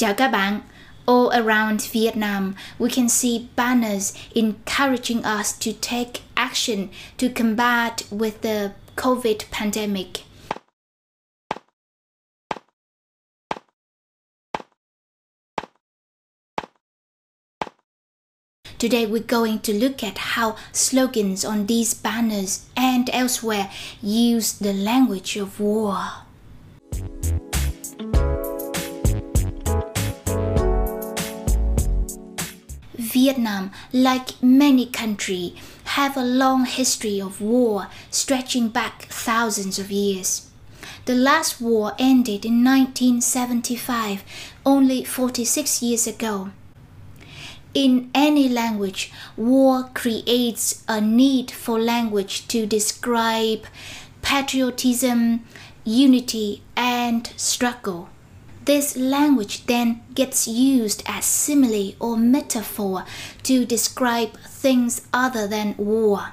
Chào các bạn. All around Vietnam, we can see banners encouraging us to take action to combat with the COVID pandemic. Today we're going to look at how slogans on these banners and elsewhere use the language of war. Vietnam, like many countries, have a long history of war stretching back thousands of years. The last war ended in 1975, only 46 years ago. In any language, war creates a need for language to describe patriotism, unity, and struggle. This language then gets used as simile or metaphor to describe things other than war.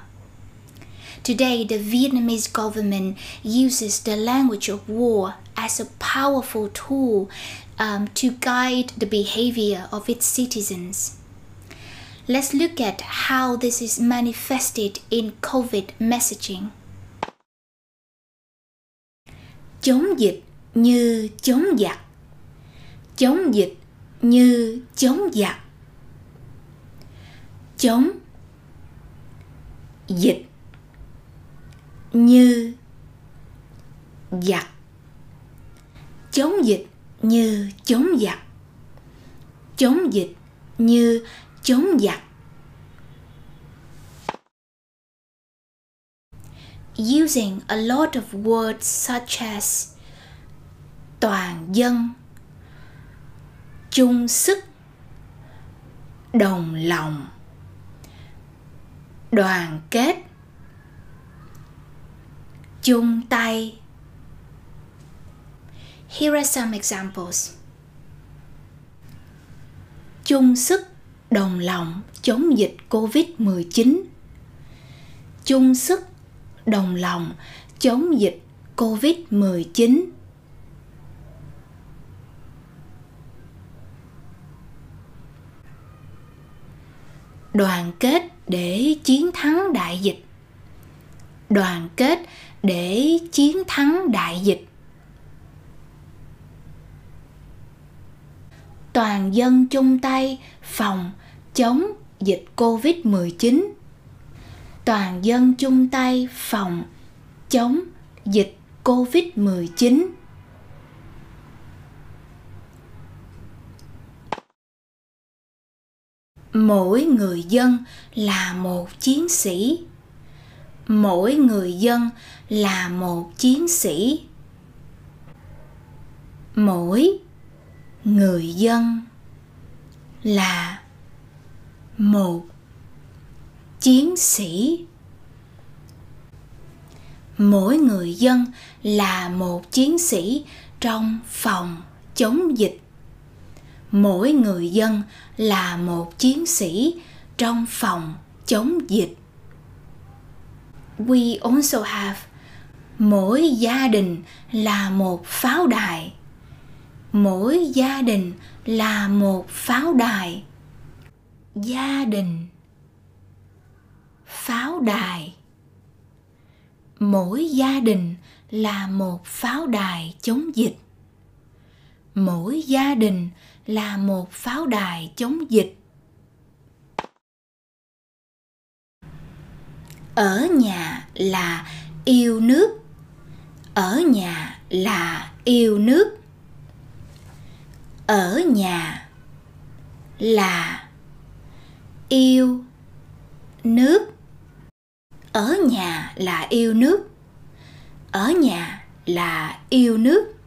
Today, the Vietnamese government uses the language of war as a powerful tool um, to guide the behavior of its citizens. Let's look at how this is manifested in COVID messaging. Chống dịch như chống giặc. Chống dịch như chống giặc. Chống dịch như giặc. Chống dịch như chống giặc. Chống dịch như chống giặc using a lot of words such as toàn dân chung sức, đồng lòng đoàn kết, chung tay Here are some examples. Chung sức, đồng lòng chống dịch Covid-19. Chung sức, đồng lòng chống dịch Covid-19. Đoàn kết để chiến thắng đại dịch. Đoàn kết để chiến thắng đại dịch. Toàn dân chung tay phòng chống dịch Covid-19. Toàn dân chung tay phòng chống dịch Covid-19. Mỗi người dân là một chiến sĩ. Mỗi người dân là một chiến sĩ. Mỗi người dân là một chiến sĩ mỗi người dân là một chiến sĩ trong phòng chống dịch mỗi người dân là một chiến sĩ trong phòng chống dịch. We also have, mỗi gia đình là một pháo đài. Mỗi gia đình là một pháo đài. Gia đình, pháo đài. Mỗi gia đình là một pháo đài chống dịch mỗi gia đình là một pháo đài chống dịch. Ở nhà là yêu nước. Ở nhà là yêu nước. Ở nhà là yêu nước. Ở nhà là yêu nước. Ở nhà là yêu nước.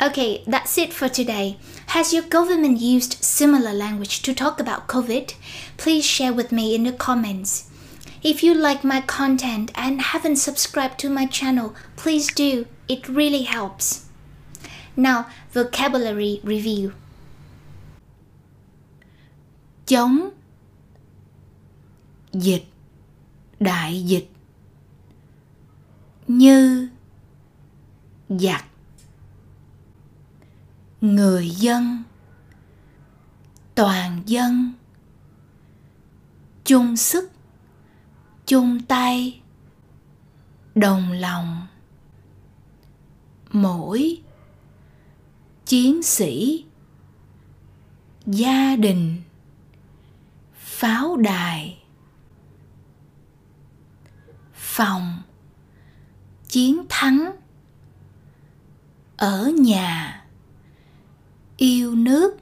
Okay, that's it for today. Has your government used similar language to talk about COVID? Please share with me in the comments. If you like my content and haven't subscribed to my channel, please do. It really helps. Now, vocabulary review. chống dịch đại dịch như giặc người dân, toàn dân. Chung sức, chung tay, đồng lòng. Mỗi chiến sĩ, gia đình, pháo đài, phòng chiến thắng ở nhà yêu nước.